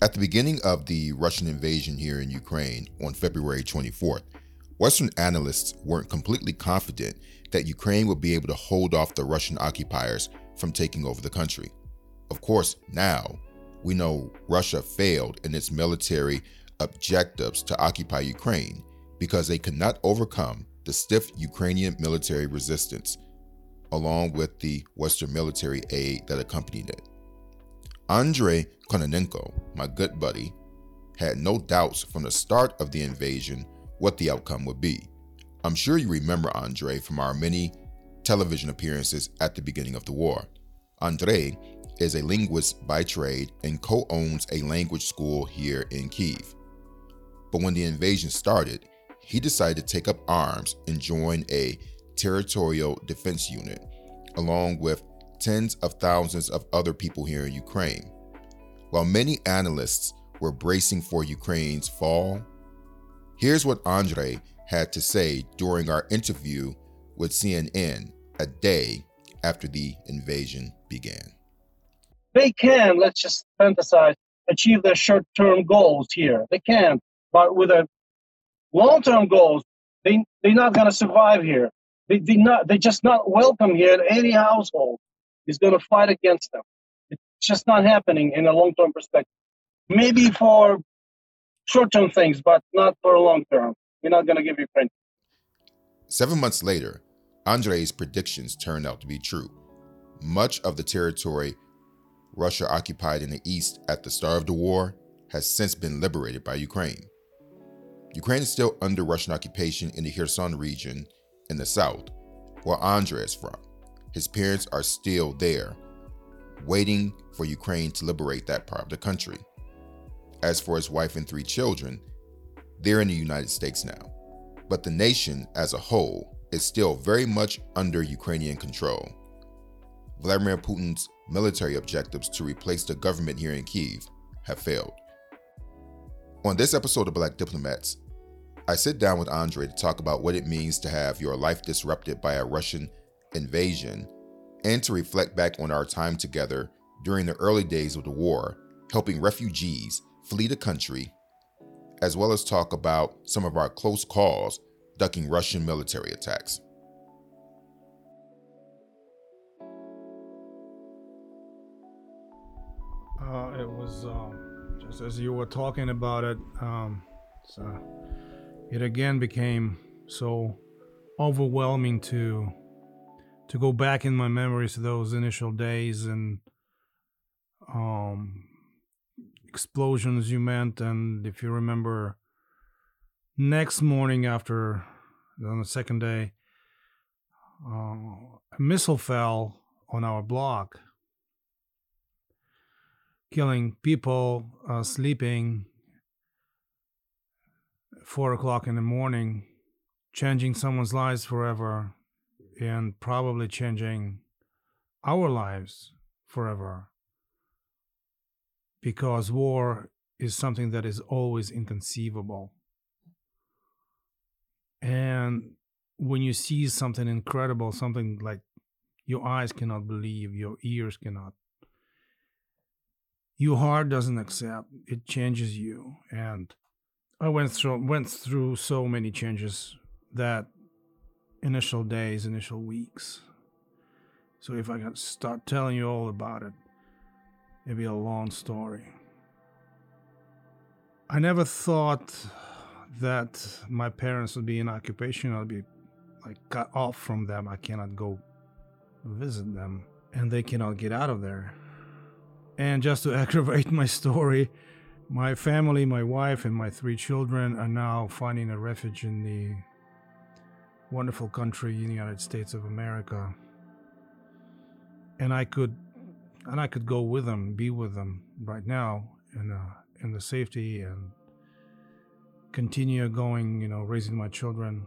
At the beginning of the Russian invasion here in Ukraine on February 24th, Western analysts weren't completely confident that Ukraine would be able to hold off the Russian occupiers from taking over the country. Of course, now we know Russia failed in its military objectives to occupy Ukraine because they could not overcome the stiff Ukrainian military resistance, along with the Western military aid that accompanied it. Andrei Kononenko, my good buddy, had no doubts from the start of the invasion what the outcome would be. I'm sure you remember Andrei from our many television appearances at the beginning of the war. Andrei is a linguist by trade and co owns a language school here in Kiev. But when the invasion started, he decided to take up arms and join a territorial defense unit, along with tens of thousands of other people here in Ukraine. While many analysts were bracing for Ukraine's fall, here's what Andrei had to say during our interview with CNN a day after the invasion began. They can, let's just fantasize, achieve their short term goals here. They can. But with a long term goals, they, they're not going to survive here. They, they not, they're just not welcome here in any household is going to fight against them. It's just not happening in a long term perspective. Maybe for short term things, but not for long term. We're not going to give you credit. Seven months later, Andrei's predictions turned out to be true. Much of the territory Russia occupied in the east at the start of the war has since been liberated by Ukraine. Ukraine is still under Russian occupation in the Kherson region in the south, where Andrei is from. His parents are still there, waiting for Ukraine to liberate that part of the country. As for his wife and three children, they're in the United States now. But the nation as a whole is still very much under Ukrainian control. Vladimir Putin's military objectives to replace the government here in Kiev have failed. On this episode of Black Diplomats, I sit down with Andrei to talk about what it means to have your life disrupted by a Russian invasion and to reflect back on our time together during the early days of the war, helping refugees flee the country, as well as talk about some of our close calls ducking Russian military attacks. Uh, it was um, just as you were talking about it. Um, so it again became so overwhelming to to go back in my memories to those initial days and um, explosions you meant. And if you remember next morning after on the second day uh, a missile fell on our block killing people uh, sleeping four o'clock in the morning changing someone's lives forever and probably changing our lives forever because war is something that is always inconceivable. And when you see something incredible, something like your eyes cannot believe, your ears cannot, your heart doesn't accept, it changes you. And I went through went through so many changes that initial days, initial weeks. So if I can start telling you all about it, it'd be a long story. I never thought that my parents would be in occupation. I'd be like cut off from them. I cannot go visit them, and they cannot get out of there. And just to aggravate my story, my family, my wife, and my three children are now finding a refuge in the wonderful country in the United States of America. And I could and I could go with them, be with them right now in uh, in the safety and continue going, you know, raising my children.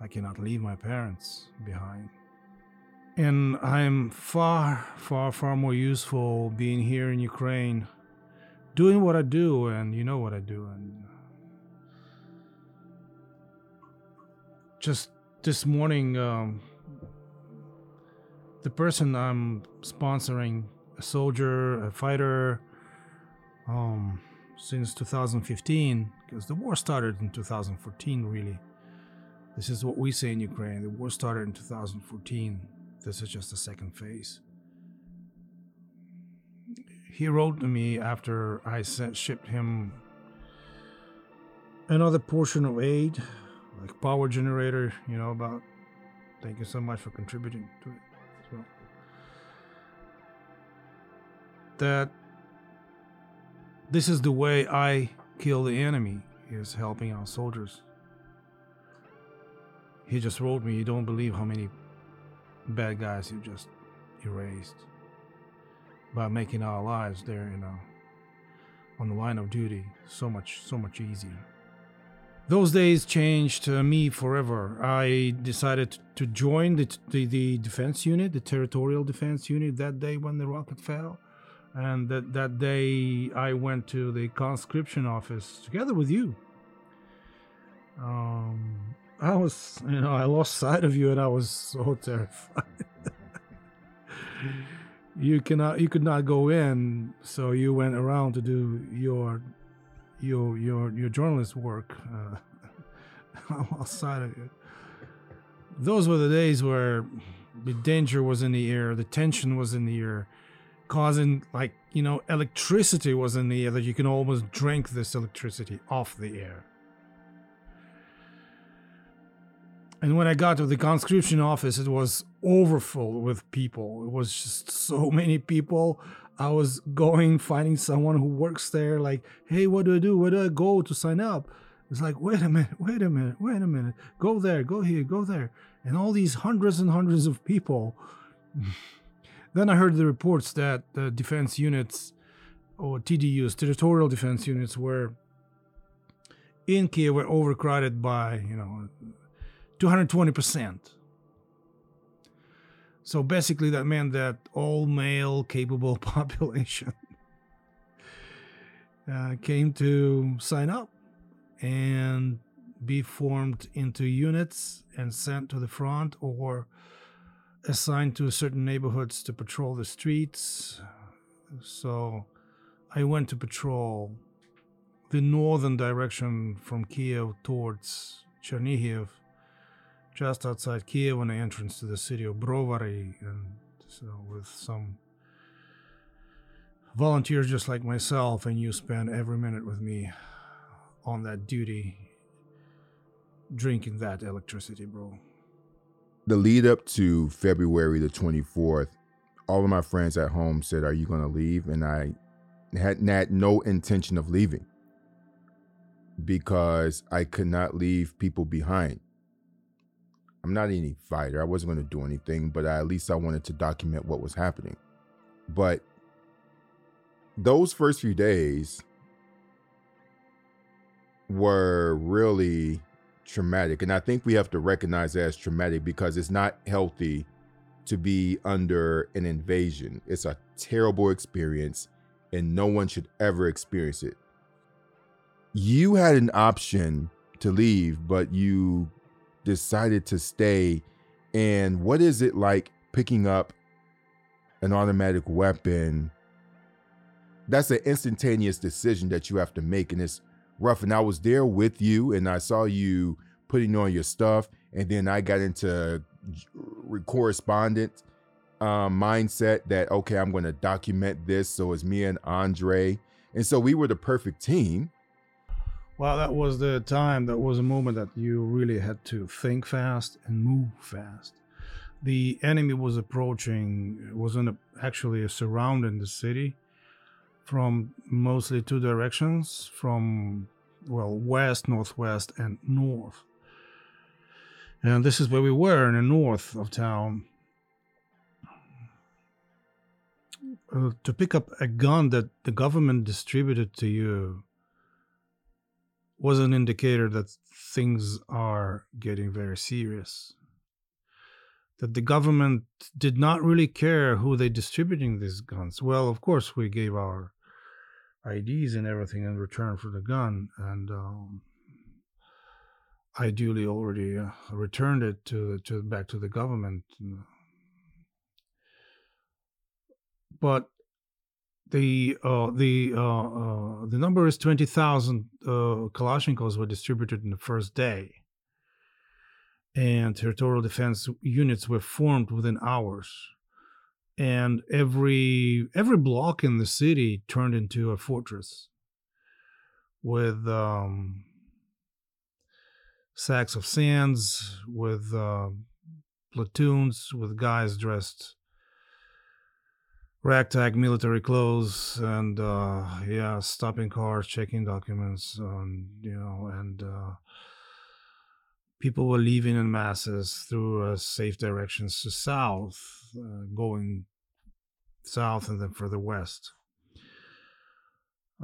I cannot leave my parents behind. And I'm far, far, far more useful being here in Ukraine, doing what I do, and you know what I do, and just this morning, um, the person I'm sponsoring, a soldier, a fighter, um, since 2015, because the war started in 2014, really. This is what we say in Ukraine. The war started in 2014. This is just the second phase. He wrote to me after I sent, shipped him another portion of aid, like power generator, you know, about thank you so much for contributing to it as well. That this is the way I kill the enemy is helping our soldiers. He just wrote me, you don't believe how many bad guys you just erased by making our lives there, you know, on the line of duty so much, so much easier. Those days changed uh, me forever. I decided to join the, the, the defense unit, the territorial defense unit, that day when the rocket fell. And that, that day I went to the conscription office together with you. Um, I was, you know, I lost sight of you and I was so terrified. you cannot, you could not go in, so you went around to do your, your, your, your journalist work. Uh, sight of you. Those were the days where the danger was in the air, the tension was in the air, causing like you know electricity was in the air that you can almost drink this electricity off the air. And when I got to the conscription office, it was overfull with people. It was just so many people. I was going, finding someone who works there, like, hey, what do I do? Where do I go to sign up? It's like, wait a minute, wait a minute, wait a minute. Go there, go here, go there. And all these hundreds and hundreds of people. then I heard the reports that the defense units, or TDUs, territorial defense units, were in Kiev were overcrowded by, you know, 220%. So basically, that meant that all male capable population uh, came to sign up and be formed into units and sent to the front or assigned to certain neighborhoods to patrol the streets. So I went to patrol the northern direction from Kiev towards Chernihiv just outside Kiev on the entrance to the city of Brovary, and so with some volunteers just like myself, and you spend every minute with me on that duty, drinking that electricity, bro. The lead up to February the 24th, all of my friends at home said, Are you going to leave? And I had, had no intention of leaving because I could not leave people behind. I'm not any fighter. I wasn't going to do anything, but I, at least I wanted to document what was happening. But those first few days were really traumatic. And I think we have to recognize that as traumatic because it's not healthy to be under an invasion. It's a terrible experience, and no one should ever experience it. You had an option to leave, but you decided to stay. And what is it like picking up an automatic weapon? That's an instantaneous decision that you have to make. And it's rough. And I was there with you and I saw you putting on your stuff. And then I got into correspondent um, mindset that, okay, I'm going to document this. So it's me and Andre. And so we were the perfect team. Well, that was the time, that was a moment that you really had to think fast and move fast. The enemy was approaching, was in a, actually surrounding the city from mostly two directions from, well, west, northwest, and north. And this is where we were in the north of town. Uh, to pick up a gun that the government distributed to you was an indicator that things are getting very serious. That the government did not really care who they distributing these guns. Well, of course, we gave our IDs and everything in return for the gun, and um, ideally already uh, returned it to to back to the government. But the uh, the uh, uh, the number is twenty thousand uh, Kalashnikovs were distributed in the first day, and territorial defense units were formed within hours, and every every block in the city turned into a fortress with um, sacks of sands, with uh, platoons, with guys dressed ragtag military clothes and uh yeah stopping cars checking documents um, you know and uh people were leaving in masses through uh, safe directions to south uh, going south and then further west.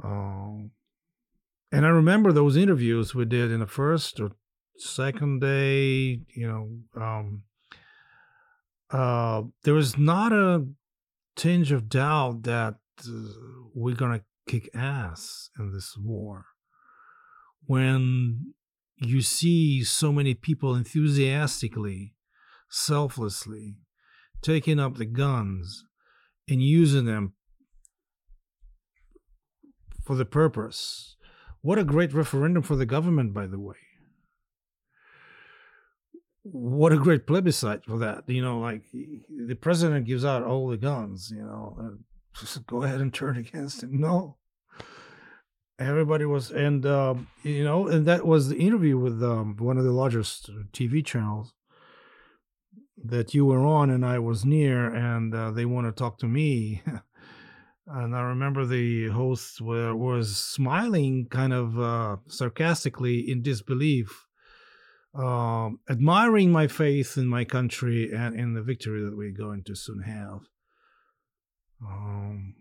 Um and i remember those interviews we did in the first or second day you know um uh there was not a tinge of doubt that uh, we're going to kick ass in this war. When you see so many people enthusiastically, selflessly taking up the guns and using them for the purpose. What a great referendum for the government, by the way what a great plebiscite for that. You know, like the president gives out all the guns, you know, just go ahead and turn against him. No. Everybody was, and, um, you know, and that was the interview with um, one of the largest TV channels that you were on and I was near, and uh, they want to talk to me. and I remember the host were, was smiling kind of uh, sarcastically in disbelief um, admiring my faith in my country and in the victory that we're going to soon have. Um,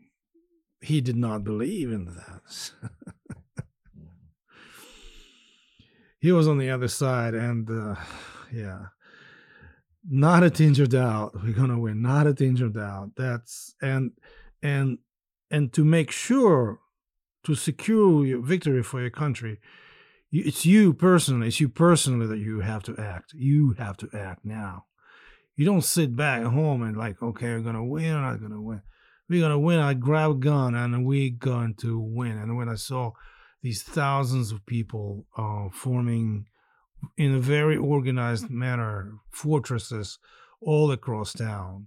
he did not believe in that. he was on the other side, and uh, yeah, not a tinge of doubt we're gonna win. Not a tinge of doubt. That's and and and to make sure to secure your victory for your country, it's you personally. It's you personally that you have to act. You have to act now. You don't sit back at home and like, okay, we're gonna win. I'm not gonna win. We're gonna win. I grab a gun and we're going to win. And when I saw these thousands of people uh, forming in a very organized manner fortresses all across town.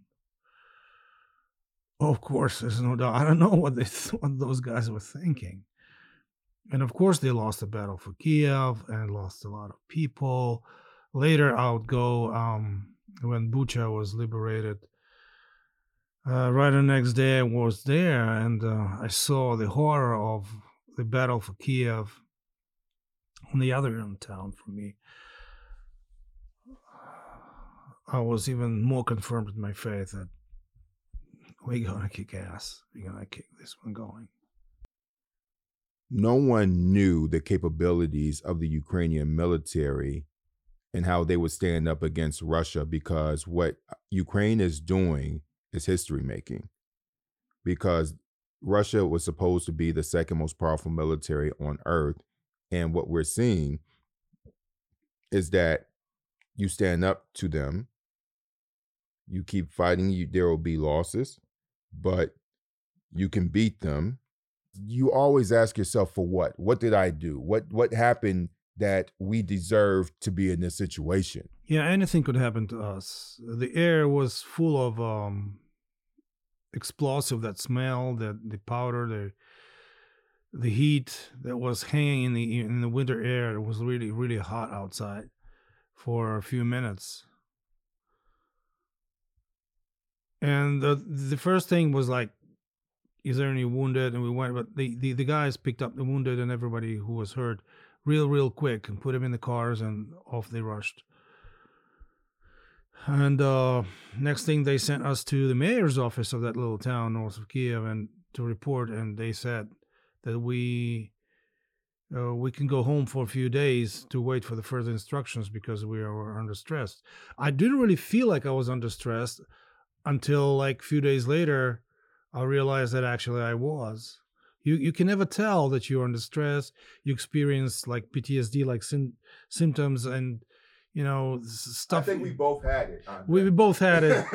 Of course, there's no doubt. I don't know what they what those guys were thinking and of course, they lost the battle for Kiev and lost a lot of people. Later, I would go um, when Bucha was liberated. Uh, right the next day, I was there and uh, I saw the horror of the battle for Kiev on the other end of town for me. I was even more confirmed in my faith that we're gonna kick ass. We're gonna kick this one going no one knew the capabilities of the Ukrainian military and how they would stand up against Russia because what Ukraine is doing is history making. Because Russia was supposed to be the second most powerful military on earth. And what we're seeing is that you stand up to them, you keep fighting, you, there will be losses, but you can beat them you always ask yourself for what? What did I do? What what happened that we deserve to be in this situation? Yeah, anything could happen to us. The air was full of um explosive that smell, that the powder, the the heat that was hanging in the in the winter air. It was really really hot outside for a few minutes. And the the first thing was like is there any wounded? And we went, but the, the, the guys picked up the wounded and everybody who was hurt real, real quick and put them in the cars and off they rushed. And uh, next thing, they sent us to the mayor's office of that little town north of Kiev and to report. And they said that we uh, we can go home for a few days to wait for the further instructions because we are under stress. I didn't really feel like I was under stress until like a few days later I realized that actually I was. You you can never tell that you're under stress. You experience like PTSD like symptoms, and you know stuff. I think we both had it. we, we both had it.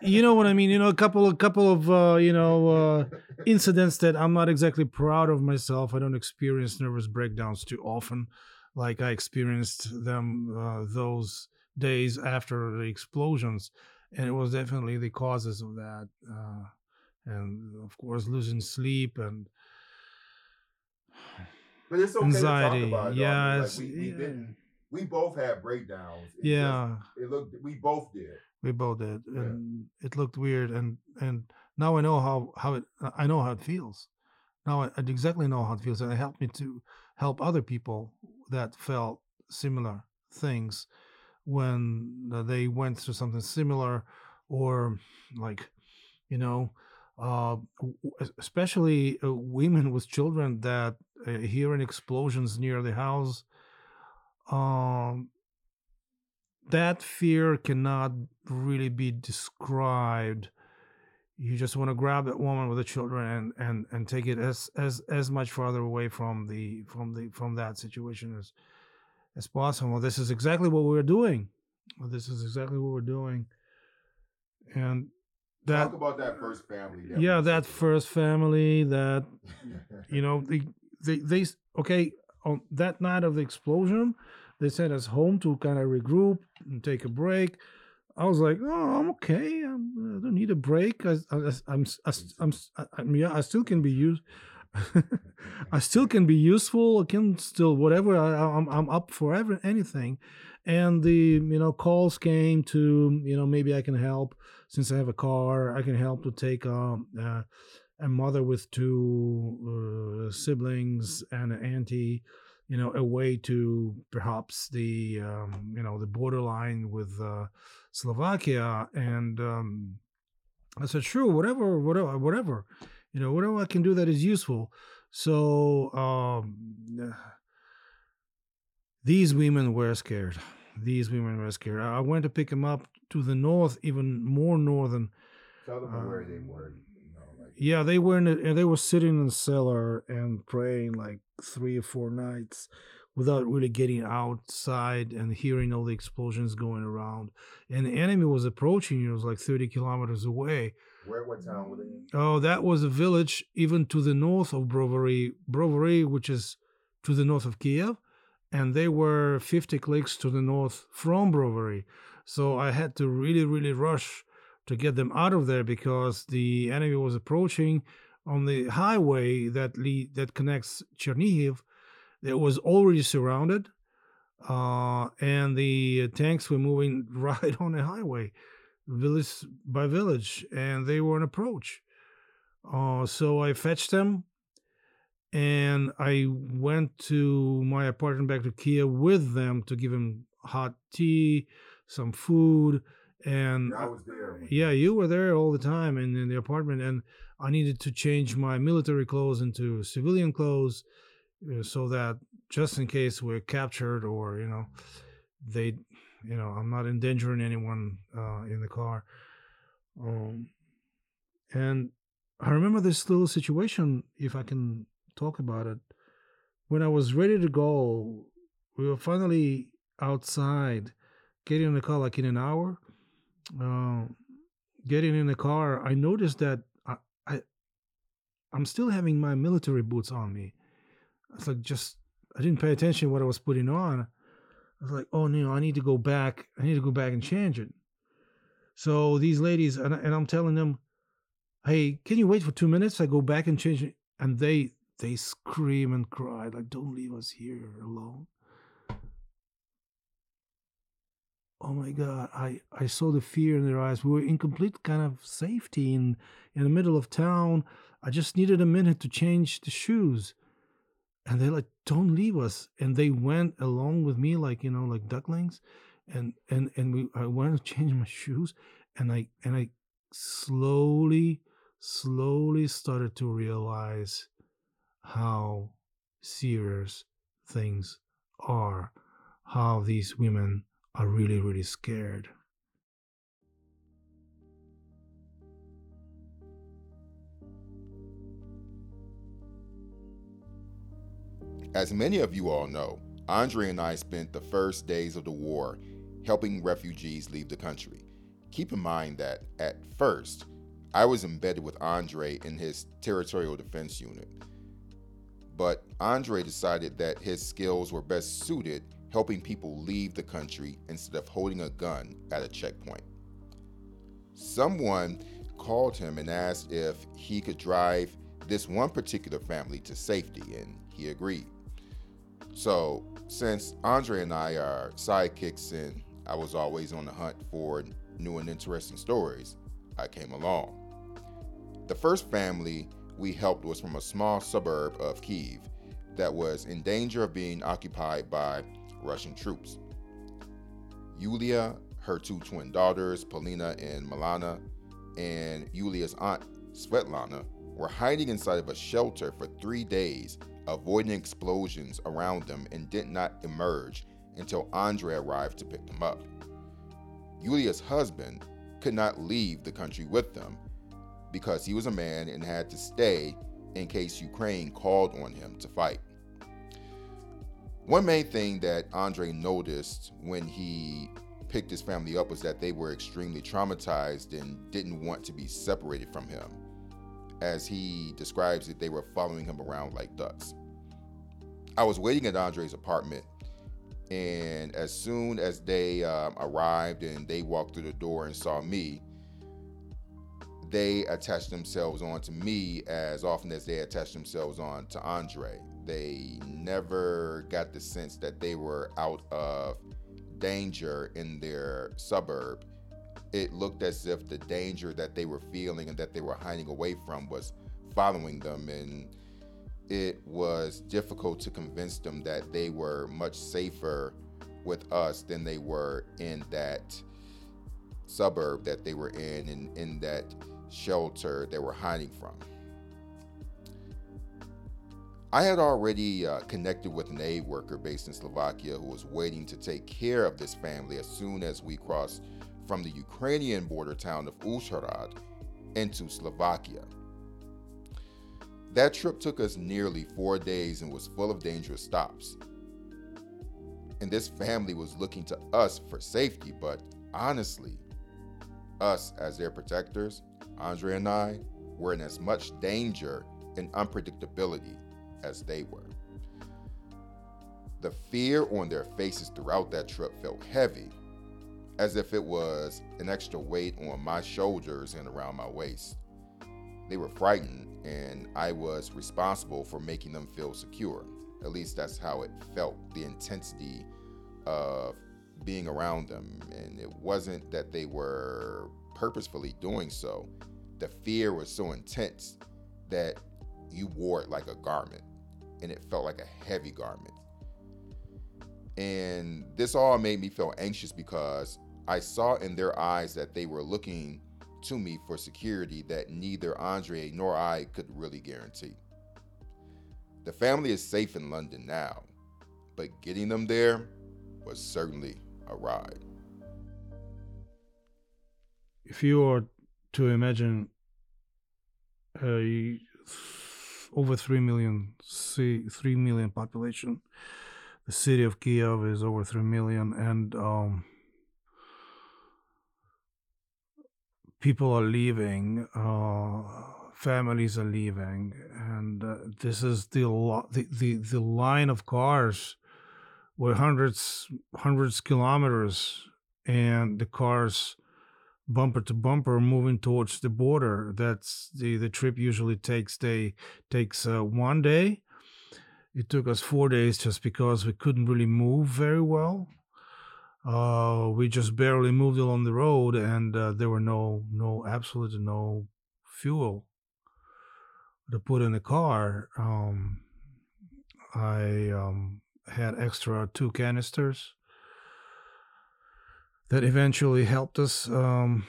you know what I mean? You know, a couple, a couple of uh, you know uh, incidents that I'm not exactly proud of myself. I don't experience nervous breakdowns too often, like I experienced them uh, those days after the explosions, and it was definitely the causes of that, uh, and of course losing sleep and But it's okay anxiety. to talk about it. yeah, like, we, we yeah. didn't. We both had breakdowns. It yeah. just- it looked. We both did. we both did Yeah. and it looked weird and and now i know how how it i know how it feels now i, I exactly know how it feels and it helped me to help other people that felt similar things when uh, they went through something similar or like you know uh, especially uh, women with children that uh, hearing explosions near the house um that fear cannot really be described. You just want to grab that woman with the children and and and take it as as as much farther away from the from the from that situation as as possible. This is exactly what we're doing. This is exactly what we're doing. And that Talk about that first family. That yeah that first family that you know they they, they okay on that night of the explosion they sent us home to kind of regroup and take a break. I was like oh i'm okay. I'm, i don't need a break. I, I, i'm I, i'm I, I'm yeah i still can be used i still can be useful. I can still whatever I, i'm i'm up for ever anything. And the you know calls came to you know maybe i can help since i have a car i can help to take um uh, a mother with two uh, siblings and an auntie, you know, away to perhaps the um, you know the borderline with uh, Slovakia, and um, I said, sure, whatever, whatever, whatever, you know, whatever I can do that is useful. So um, these women were scared. These women were scared. I went to pick them up to the north, even more northern. Tell them Uh, where they were. You know, like, Yeah, they were in the, they were sitting in the cellar and praying like three or four nights without really getting outside and hearing all the explosions going around. And the enemy was approaching. You. It was like 30 kilometers away. where? What town were they in? Oh, that was a village even to the north of Brovary, Brovary, which is to the north of Kiev, and they were 50 clicks to the north from Brovary. So I had to really, really rush to get them out of there because the enemy was approaching on the highway that lead, that connects Chernihiv. It was already surrounded, uh, and the tanks were moving right on the highway village by village, and they were on approach. Uh, so I fetched them, and I went to my apartment back to Kiev with them to give them hot tea, some food, and I was there. yeah, you were there all the time and in the apartment, and I needed to change my military clothes into civilian clothes, uh, so that just in case we're captured or you know, they, you know, I'm not endangering anyone uh, in the car. Um, and I remember this little situation, if I can talk about it. When I was ready to go, we were finally outside, getting in the car like in an hour uh, getting in the car, I noticed that I, I I'm still having my military boots on me. It's like just I didn't pay attention what I was putting on. I was like, oh no, I need to go back. I need to go back and change it. So these ladies and, and I'm telling them, hey, can you wait for two minutes? I go back and change it, and they they scream and cry like, don't leave us here alone. Oh my god i i saw the fear in their eyes. We were in complete kind of safety in in the middle of town. I just needed a minute to change the shoes. And they're like don't leave us. And they went along with me like you know like ducklings. And and and we i went to change my shoes. And i and i slowly slowly started to realize how serious things are how these women are really, really scared. As many of you all know, Andre and I spent the first days of the war helping refugees leave the country. Keep in mind that at first, I was embedded with Andre in his territorial defense unit. But Andre decided that his skills were best suited helping people leave the country instead of holding a gun at a checkpoint. Someone called him and asked if he could drive this one particular family to safety, and he agreed. So, since Andre and I are sidekicks and I was always on the hunt for new and interesting stories, I came along. The first family we helped was from a small suburb of Kiev that was in danger of being occupied by Russian troops. Yulia, her two twin daughters, Polina and Milana, and Yulia's aunt, Svetlana, were hiding inside of a shelter for three days, avoiding explosions around them, and did not emerge until Andre arrived to pick them up. Yulia's husband could not leave the country with them because he was a man and had to stay in case Ukraine called on him to fight. One main thing that Andre noticed when he picked his family up was that they were extremely traumatized and didn't want to be separated from him. As he describes it, they were following him around like ducks. I was waiting at Andre's apartment, and as soon as they um, arrived and they walked through the door and saw me, they attached themselves onto me as often as they attached themselves on to Andre. They never got the sense that they were out of danger in their suburb. It looked as if the danger that they were feeling and that they were hiding away from was following them. And it was difficult to convince them that they were much safer with us than they were in that suburb that they were in and in that shelter they were hiding from. I had already uh, connected with an aid worker based in Slovakia who was waiting to take care of this family as soon as we crossed from the Ukrainian border town of Uzhhorod into Slovakia. That trip took us nearly four days and was full of dangerous stops. And this family was looking to us for safety, but honestly, us as their protectors, Andre and I, were in as much danger and unpredictability as they were. The fear on their faces throughout that trip felt heavy, as if it was an extra weight on my shoulders and around my waist. They were frightened, and I was responsible for making them feel secure. At least that's how it felt the intensity of being around them. And it wasn't that they were purposefully doing so, the fear was so intense that you wore it like a garment and it felt like a heavy garment. And this all made me feel anxious because I saw in their eyes that they were looking to me for security that neither Andre nor I could really guarantee. The family is safe in London now, but getting them there was certainly a ride. If you were to imagine uh, a over 3 million, see, 3 million population. The city of Kiev is over 3 million, and um, people are leaving, uh, families are leaving, and uh, this is the, the, the line of cars were hundreds, hundreds kilometers, and the cars bumper to bumper moving towards the border. That's the the trip usually takes day takes uh, one day. It took us four days just because we couldn't really move very well. Uh, we just barely moved along the road, and uh, there were no no absolutely no fuel to put in the car. Um, I um, had extra two canisters that eventually helped us. Um,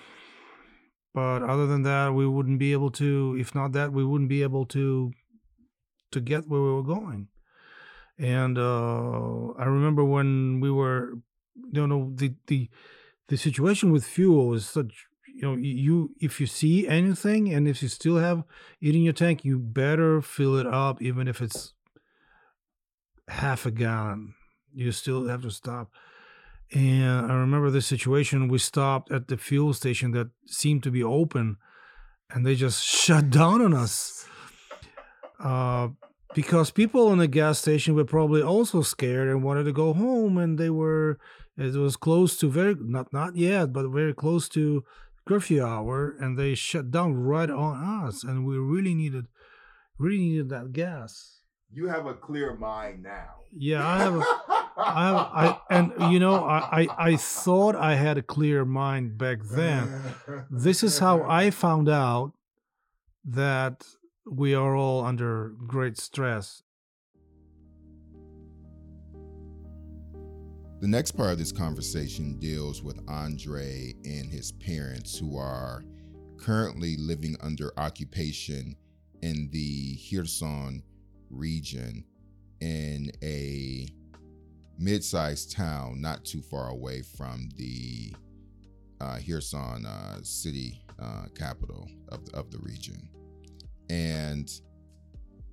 but other than that, we wouldn't be able to. If not that, we wouldn't be able to to get where we were going. And uh, I remember when we were, you know, the the the situation with fuel is such. You know, you if you see anything and if you still have it in your tank, you better fill it up, even if it's half a gallon You still have to stop. And I remember the situation. We stopped at the fuel station that seemed to be open, and they just shut down on us. Uh, because people in the gas station were probably also scared and wanted to go home, and they were. It was close to very not not yet, but very close to curfew hour, and they shut down right on us, and we really needed, really needed that gas. You have a clear mind now. Yeah, I have. A, I. I and you know, I, I I thought I had a clear mind back then. This is how I found out that we are all under great stress. The next part of this conversation deals with Andre and his parents, who are currently living under occupation in the Kherson region in a mid sized town not too far away from the uh, Kherson uh, city uh, capital of the, of the region. And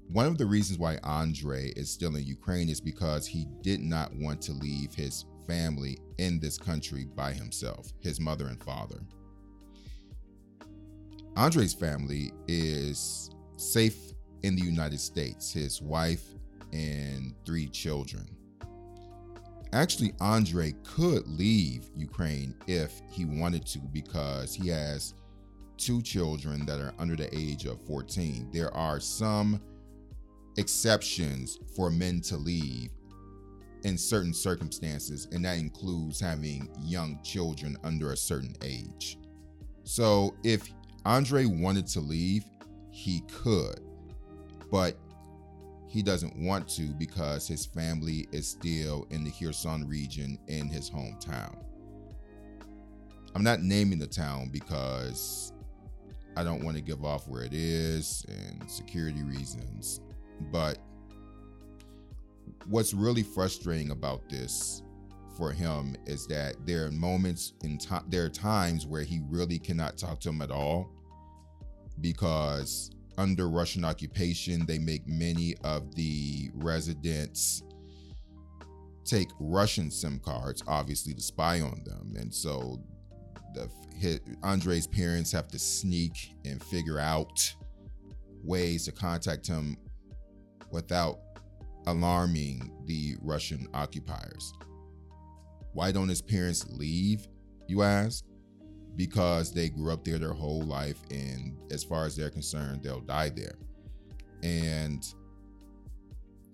one of the reasons why Andre is still in Ukraine is because he did not want to leave his family in this country by himself, his mother and father. Andre's family is safe in the United States, his wife and three children. Actually, Andre could leave Ukraine if he wanted to because he has two children that are under the age of 14. There are some exceptions for men to leave in certain circumstances, and that includes having young children under a certain age. So if Andre wanted to leave, he could, but he doesn't want to because his family is still in the Kherson region in his hometown. I'm not naming the town because I don't want to give off where it is and security reasons. But what's really frustrating about this for him is that there are moments in time, there are times where he really cannot talk to him at all because under Russian occupation, they make many of the residents take Russian SIM cards, obviously, to spy on them. And so the Andre's parents have to sneak and figure out ways to contact him without alarming the Russian occupiers. Why don't his parents leave, you ask? Because they grew up there their whole life, and as far as they're concerned, they'll die there. And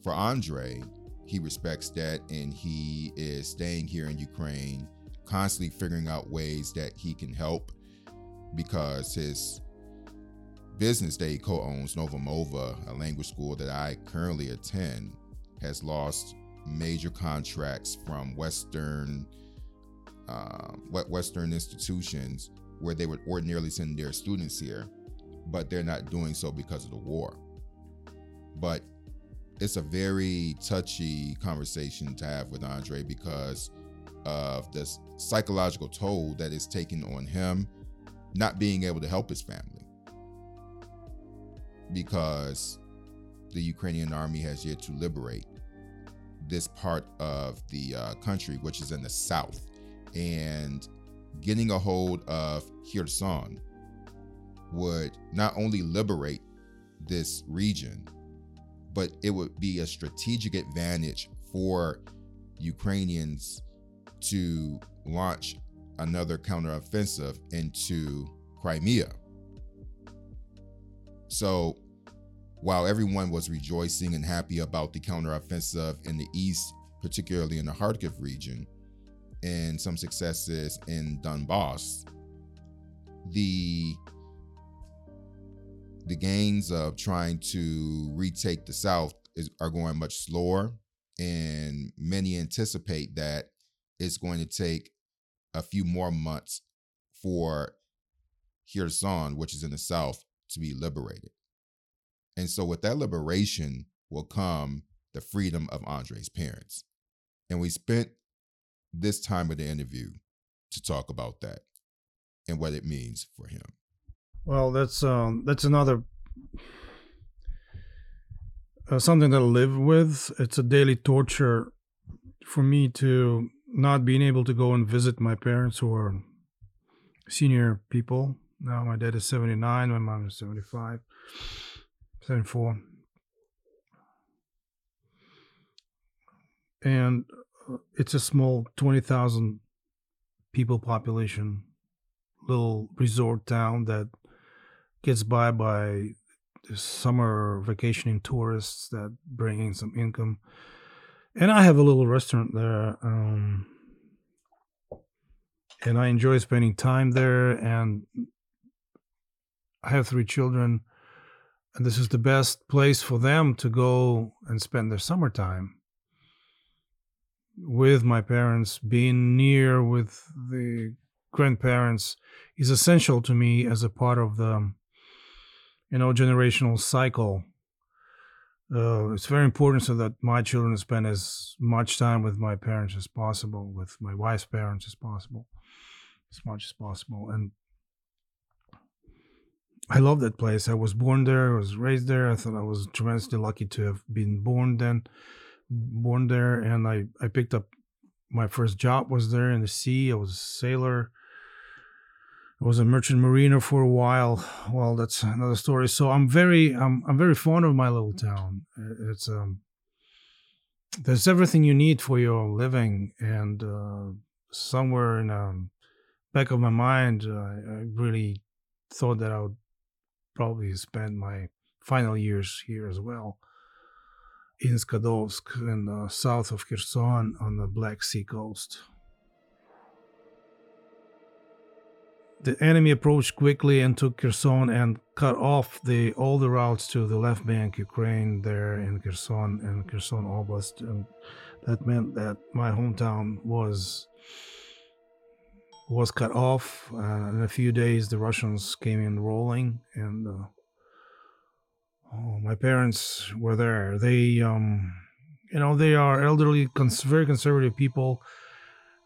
for Andre, he respects that and he is staying here in Ukraine constantly figuring out ways that he can help because his business that he co-owns, Novomova, a language school that I currently attend, has lost major contracts from Western uh, Western institutions where they would ordinarily send their students here, but they're not doing so because of the war. But it's a very touchy conversation to have with Andre because of the psychological toll that is taken on him not being able to help his family because the Ukrainian army has yet to liberate this part of the uh, country, which is in the south. And getting a hold of Kherson would not only liberate this region, but it would be a strategic advantage for Ukrainians to launch another counteroffensive into Crimea. So while everyone was rejoicing and happy about the counteroffensive in the east, particularly in the Kharkiv region, and some successes in Donbass, the the gains of trying to retake the south is, are going much slower, and many anticipate that it's going to take a few more months for Kherson, which is in the south, to be liberated. And so, with that liberation will come the freedom of Andre's parents. And we spent this time of the interview to talk about that and what it means for him. Well, that's um, that's another uh, something that I live with. It's a daily torture for me to not being able to go and visit my parents who are senior people. Now my dad is 79, my mom is 75, 74. And it's a small 20,000 people population, little resort town that gets by by summer vacationing tourists that bring in some income. And I have a little restaurant there. Um, and I enjoy spending time there. And I have three children, and this is the best place for them to go and spend their summertime with my parents. Being near with the grandparents is essential to me as a part of the you know generational cycle. Uh, it's very important so that my children spend as much time with my parents as possible with my wife's parents as possible as much as possible. And i love that place. I was born there. I was raised there. I thought i was tremendously lucky to have been born then born there and i i picked up my first job was there in the sea i was a sailor I was a merchant mariner for a while. Well, that's another story. So I'm very, I'm, I'm very fond of my little town. It's um, there's everything you need for your living, and uh, somewhere in um, back of my mind, uh, I really thought that I would probably spend my final years here as well in Skadovsk in the south of Kherson on the Black Sea coast. The enemy approached quickly and took Kherson and cut off the all the routes to the left bank Ukraine there in Kherson and Kherson Oblast. And that meant that my hometown was was cut off. Uh, in a few days, the Russians came in rolling, and uh, oh, my parents were there. They, um, you know, they are elderly, cons- very conservative people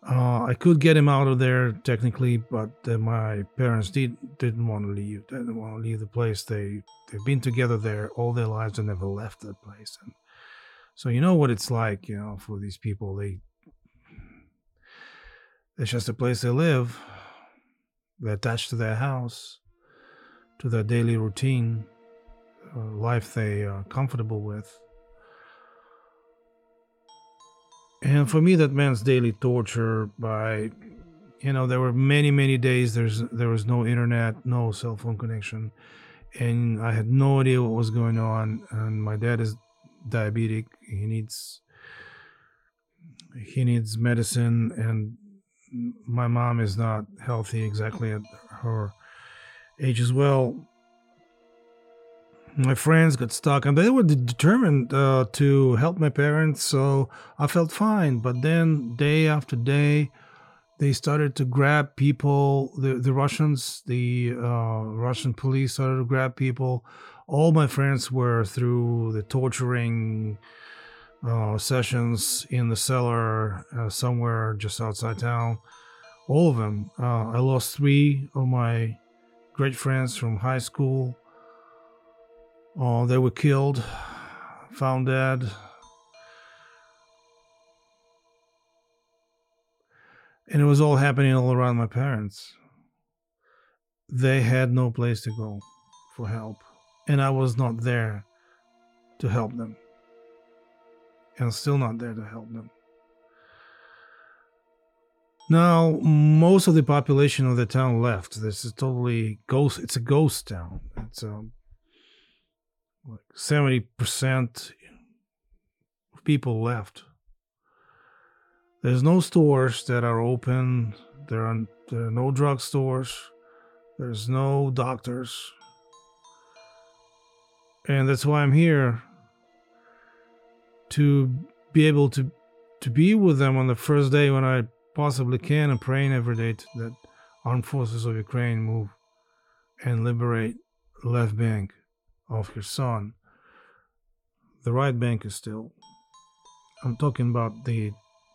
uh, I could get him out of there technically, but uh, my parents did didn't want to leave. They didn't want to leave the place. They they've been together there all their lives and never left that place. And so you know what it's like, you know, for these people. They it's just a place they live. They're attached to their house, to their daily routine, Uh, life they are comfortable with. and for me that meant daily torture by you know there were many many days there's there was no internet no cell phone connection and i had no idea what was going on and my dad is diabetic he needs he needs medicine and my mom is not healthy exactly at her age as well my friends got stuck and they were determined uh, to help my parents so i felt fine. But then day after day they started to grab people the, the russians the uh, russian police started to grab people. All my friends were through the torturing uh, sessions in the cellar uh, somewhere just outside town. All of them. Uh, i lost three of my great friends from high school Oh, they were killed, found dead. And it was all happening all around my parents. They had no place to go for help. And I was not there to help them. And still not there to help them. Now, most of the population of the town left. This is totally ghost. It's a ghost town. It's a like 70% of people left. There's no stores that are open. There are, there are no drug stores. There's no doctors. And that's why I'm here to be able to to be with them on the first day when I possibly can and praying every day that armed forces of Ukraine move and liberate left bank of Kherson. The right bank is still. I'm talking about the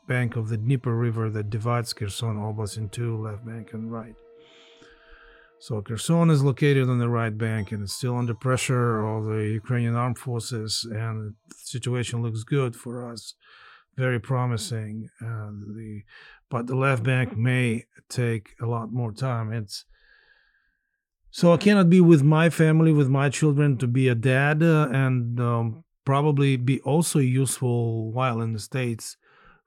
bank of the Dnieper River that divides Kherson Oblast in two, left bank and right. So Kherson is located on the right bank and it's still under pressure of the Ukrainian armed forces, and the situation looks good for us very promising. Uh, the but the left bank may take a lot more time. It's so I cannot be with my family, with my children, to be a dad uh, and um, probably be also useful while in the states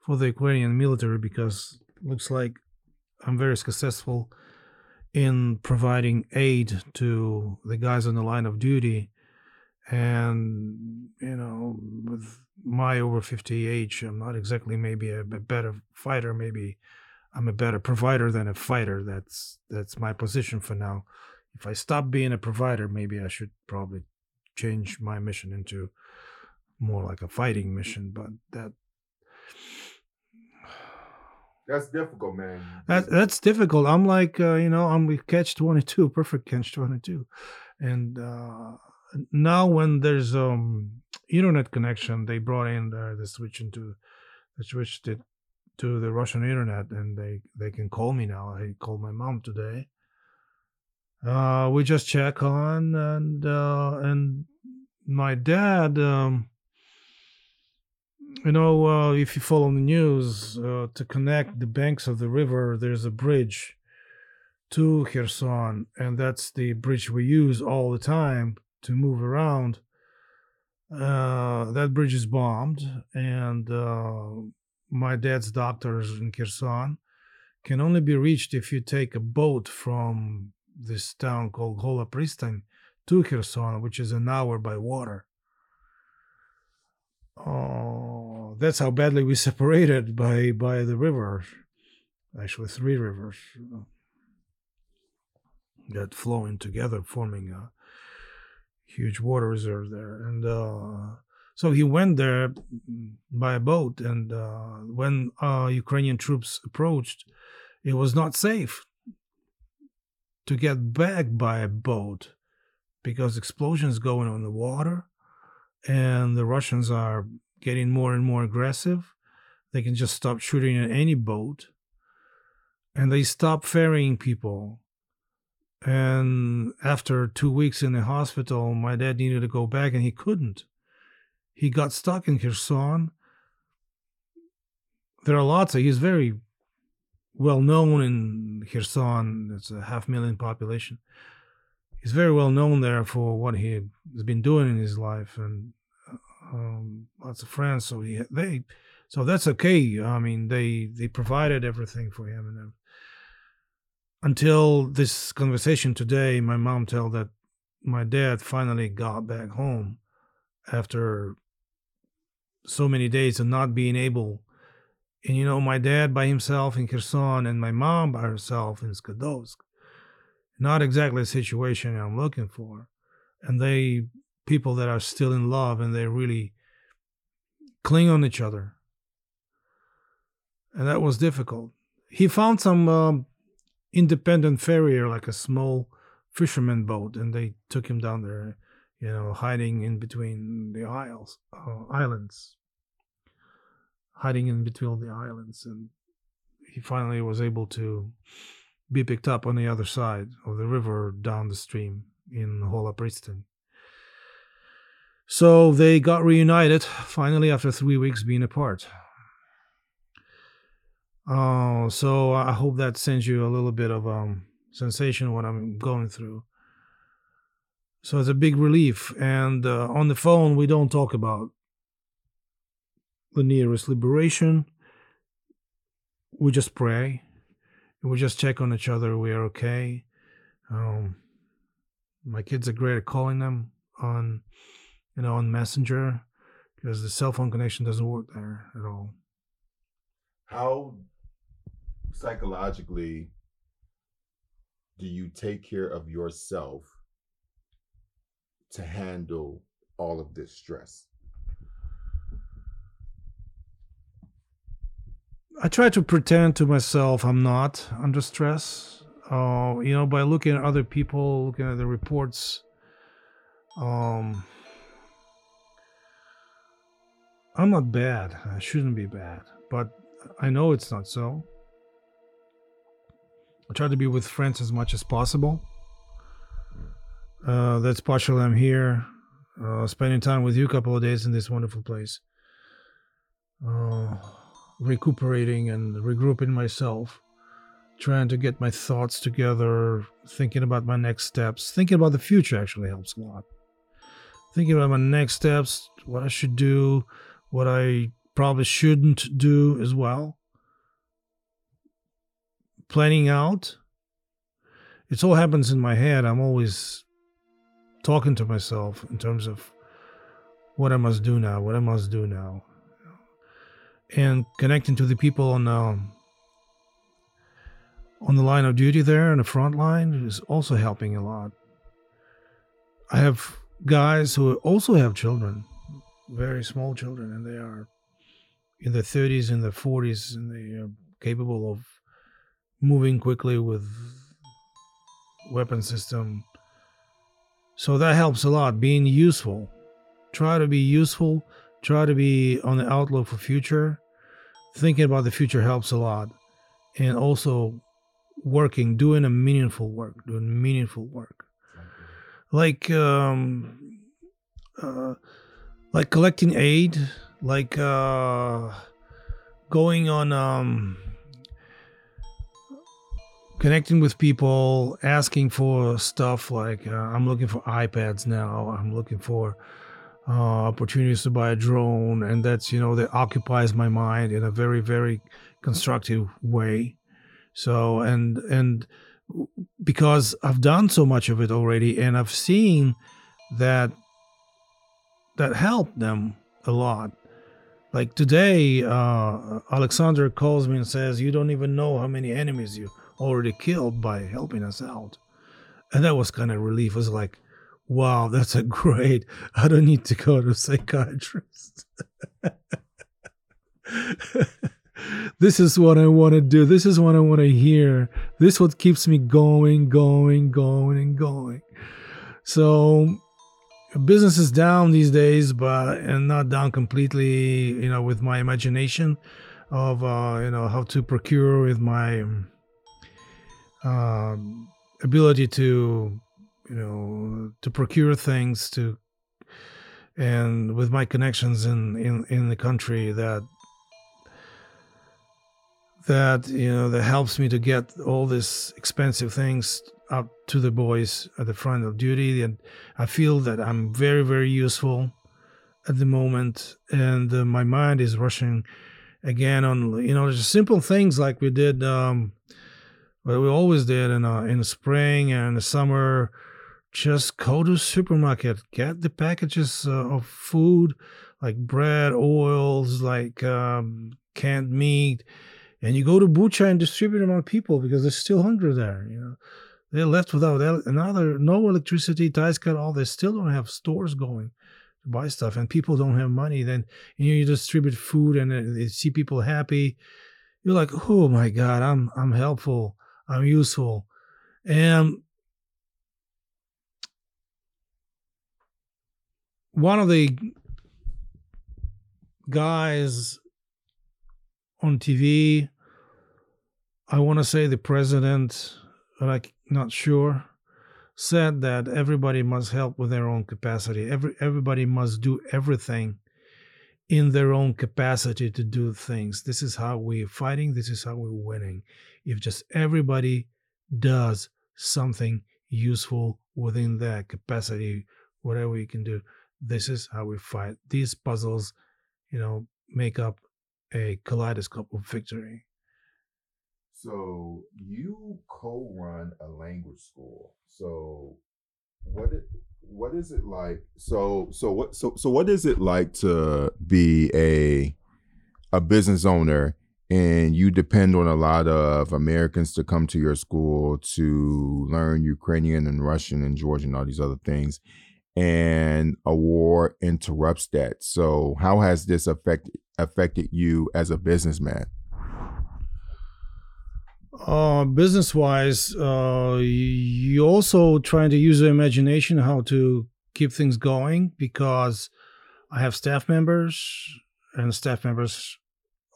for the Ukrainian military because looks like I'm very successful in providing aid to the guys on the line of duty. And you know with my over 50 age i'm not exactly maybe a, a, better fighter. Maybe i'm a better provider than a fighter. That's that's my position for now if i stop being a provider maybe i should probably change my mission into more like a fighting mission but that that's difficult, man. That, that's difficult. I'm like, uh, you know, I'm with catch 22, perfect catch 22. And uh, now when there's um internet connection, they brought in the, the switch into, they switched it to the Russian internet and they, they can call me now. I called my mom today. Uh, we just check on and, uh, and my dad, um, you know, uh, if you follow the news, uh, to connect the banks of the river, there's a bridge to Kherson, and that's the bridge we use all the time to move around. Uh, that bridge is bombed, and uh, my dad's doctors in Kherson can only be reached if you take a boat from this town called Hola Pristan to Kherson, which is an hour by water. Oh, that's how badly we separated by by the river. Actually, three rivers that flowing together, forming a huge water reserve there. And uh, so he went there by boat. And uh, when uh, Ukrainian troops approached, it was not safe to get back by a boat because explosions going on the water and the Russians are getting more and more aggressive. They can just stop shooting at any boat, and they stop ferrying people. And after two weeks in the hospital, my dad needed to go back, and he couldn't. He got stuck in Kherson. There are lots of. He's very well known in Kherson. It's a half million population he's very well known there for what he has been doing in his life and um, lots of friends. So he they so that's okay. I mean they they provided everything for him and until this conversation today, my mom told that my dad finally got back home after so many days of not being able. And you know, my dad by himself in Kherson and my mom by herself in Skadovsk not exactly a situation I'm looking for. And they, people that are still in love and they really cling on each other. And that was difficult. He found some um, independent farrier, like a small fisherman boat, and they took him down there, you know, hiding in between the isles, uh, islands, hiding in between the islands. And he finally was able to be picked up on the other side of the river down the stream in Hola Pristan. So they got reunited finally after three weeks being apart. Uh, so I hope that sends you a little bit of um, sensation what I'm going through. So it's a big relief. And uh, on the phone, we don't talk about the nearest liberation. We just pray we just check on each other. We are okay. Um, my kids are great at calling them on, you know, on Messenger because the cell phone connection doesn't work there at all. How psychologically do you take care of yourself to handle all of this stress? I try to pretend to myself I'm not under stress. Uh, you know, by looking at other people, looking at the reports. Um, I'm not bad. I shouldn't be bad, but I know it's not so. I try to be with friends as much as possible. Uh, that's partially I'm here, uh, spending time with you a couple of days in this wonderful place. uh, recuperating and regrouping myself, trying to get my thoughts together, thinking about my next steps, thinking about the future actually helps a lot. Thinking about my next steps, what I should do, what I probably shouldn't do as well. Planning out. It all happens in my head. I'm always talking to myself in terms of what I must do now, what I must do now, and connecting to the people on um, on the line of duty there on the front line is also helping a lot. I have guys who also have children, very small children, and they are in their 30s and their 40s, and they are capable of moving quickly with weapon system. So that helps a lot. Being useful, try to be useful. Try to be on the outlook for future. Thinking about the future helps a lot, and also working, doing a meaningful work, doing meaningful work, like um, uh, like collecting aid, like uh, going on um, connecting with people, asking for stuff like uh, I'm looking for iPads now. I'm looking for uh, opportunities to buy a drone, and that's you know that occupies my mind in a very very constructive way. So and and because I've done so much of it already, and I've seen that that helped them a lot. Like today, uh, Alexander calls me and says, "You don't even know how many enemies you already killed by helping us out," and that was kind of relief. It was like, "Wow, that's a great. I don't need to go to a psychiatrist." this is what I want to do. This is what I want to hear. This is what keeps me going, going, going, and going. So business is down these days, but and not down completely. You know, with my imagination of uh, you know how to procure with my uh, ability to you know to procure things to and with my connections in in in the country that that you know that helps me to get all these expensive things up to the boys at the front of duty. And i feel that i'm very very useful at the moment. And uh, my mind is rushing again on you know just simple things like we did um we always did in uh, in the spring and the summer just go to supermarket get the packages uh, of food like bread oils like um, canned meat and you go to Bucha and distribute on people because they're still hungry there. You know, they're left without another no electricity, ties cut all. They still don't have stores going to buy stuff, and people don't have money. Then you, know, you distribute food, and they see people happy. You're like, oh my god, I'm I'm helpful, I'm useful, and one of the guys on TV. I want to say the president, but I'm not sure, said that everybody must help with their own capacity. Every everybody must do everything in their own capacity to do things. This is how we're fighting. This is how we're winning. If just everybody does something useful within their capacity, whatever you can do, this is how we fight. These puzzles, you know, make up a kaleidoscope of victory. So you co-run a language school. So what it, what is it like? So so what so so what is it like to be a a business owner and you depend on a lot of Americans to come to your school to learn Ukrainian and Russian and Georgian and all these other things and a war interrupts that. So how has this affected affected you as a businessman? Uh, business wise, uh, you also trying to use your imagination how to keep things going because I have staff members and staff members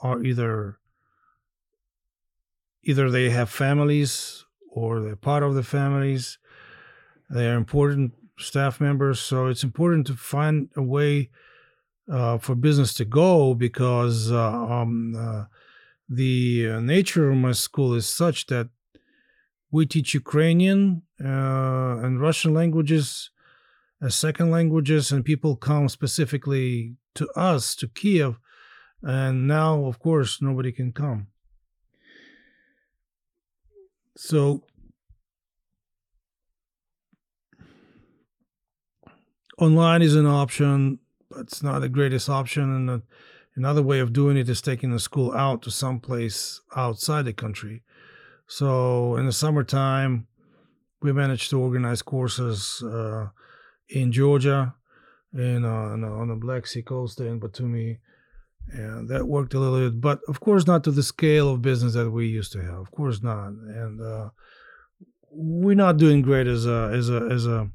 are either either they have families or they're part of the families. They are important staff members, so it's important to find a way uh, for business to go because uh, um, uh, the uh, nature of my school is such that we teach Ukrainian uh, and Russian languages as second languages, and people come specifically to us, to Kiev, and now, of course, nobody can come. So, online is an option, but it's not the greatest option. And another way of doing it is taking the school out to someplace outside the country. So, in the summertime, we managed to organize courses uh, in Georgia, in, uh, on the Black Sea coast in Batumi, and that worked a little bit. But of course, not to the scale of business that we used to have. Of course not, and uh, we're not doing great as a as a as a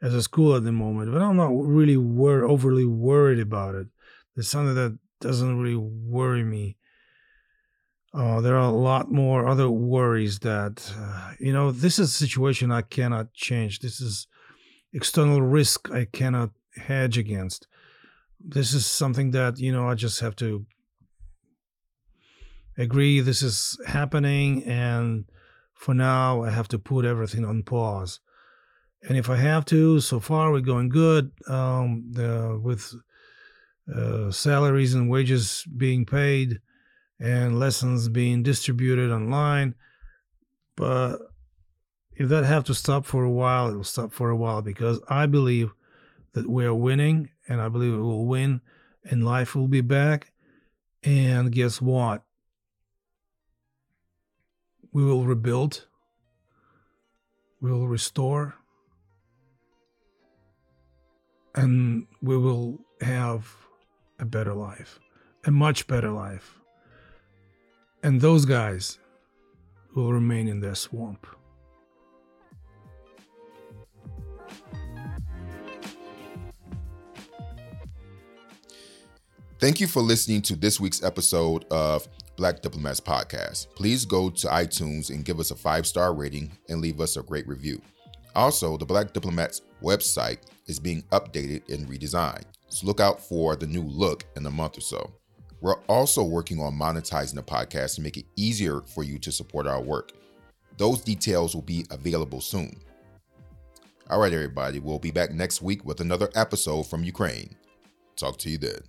as a school at the moment. But I'm not really wor- overly worried about it. It's something that doesn't really worry me. Uh, there are a lot more other worries that, uh, you know, this is a situation I cannot change. This is external risk I cannot hedge against. This is something that, you know, I just have to agree this is happening. And for now, I have to put everything on pause. And if I have to, so far we're going good um, the, with uh, salaries and wages being paid and lessons being distributed online. But if that have to stop for a while, it will stop for a while because I believe that we are winning and I believe we will win and life will be back. And guess what? We will rebuild, we will restore, and we will have a better life, a much better life. And those guys will remain in their swamp. Thank you for listening to this week's episode of Black Diplomats Podcast. Please go to iTunes and give us a five star rating and leave us a great review. Also, the Black Diplomats website is being updated and redesigned, so look out for the new look in a month or so. We're also working on monetizing the podcast to make it easier for you to support our work. Those details will be available soon. All right, everybody, we'll be back next week with another episode from Ukraine. Talk to you then.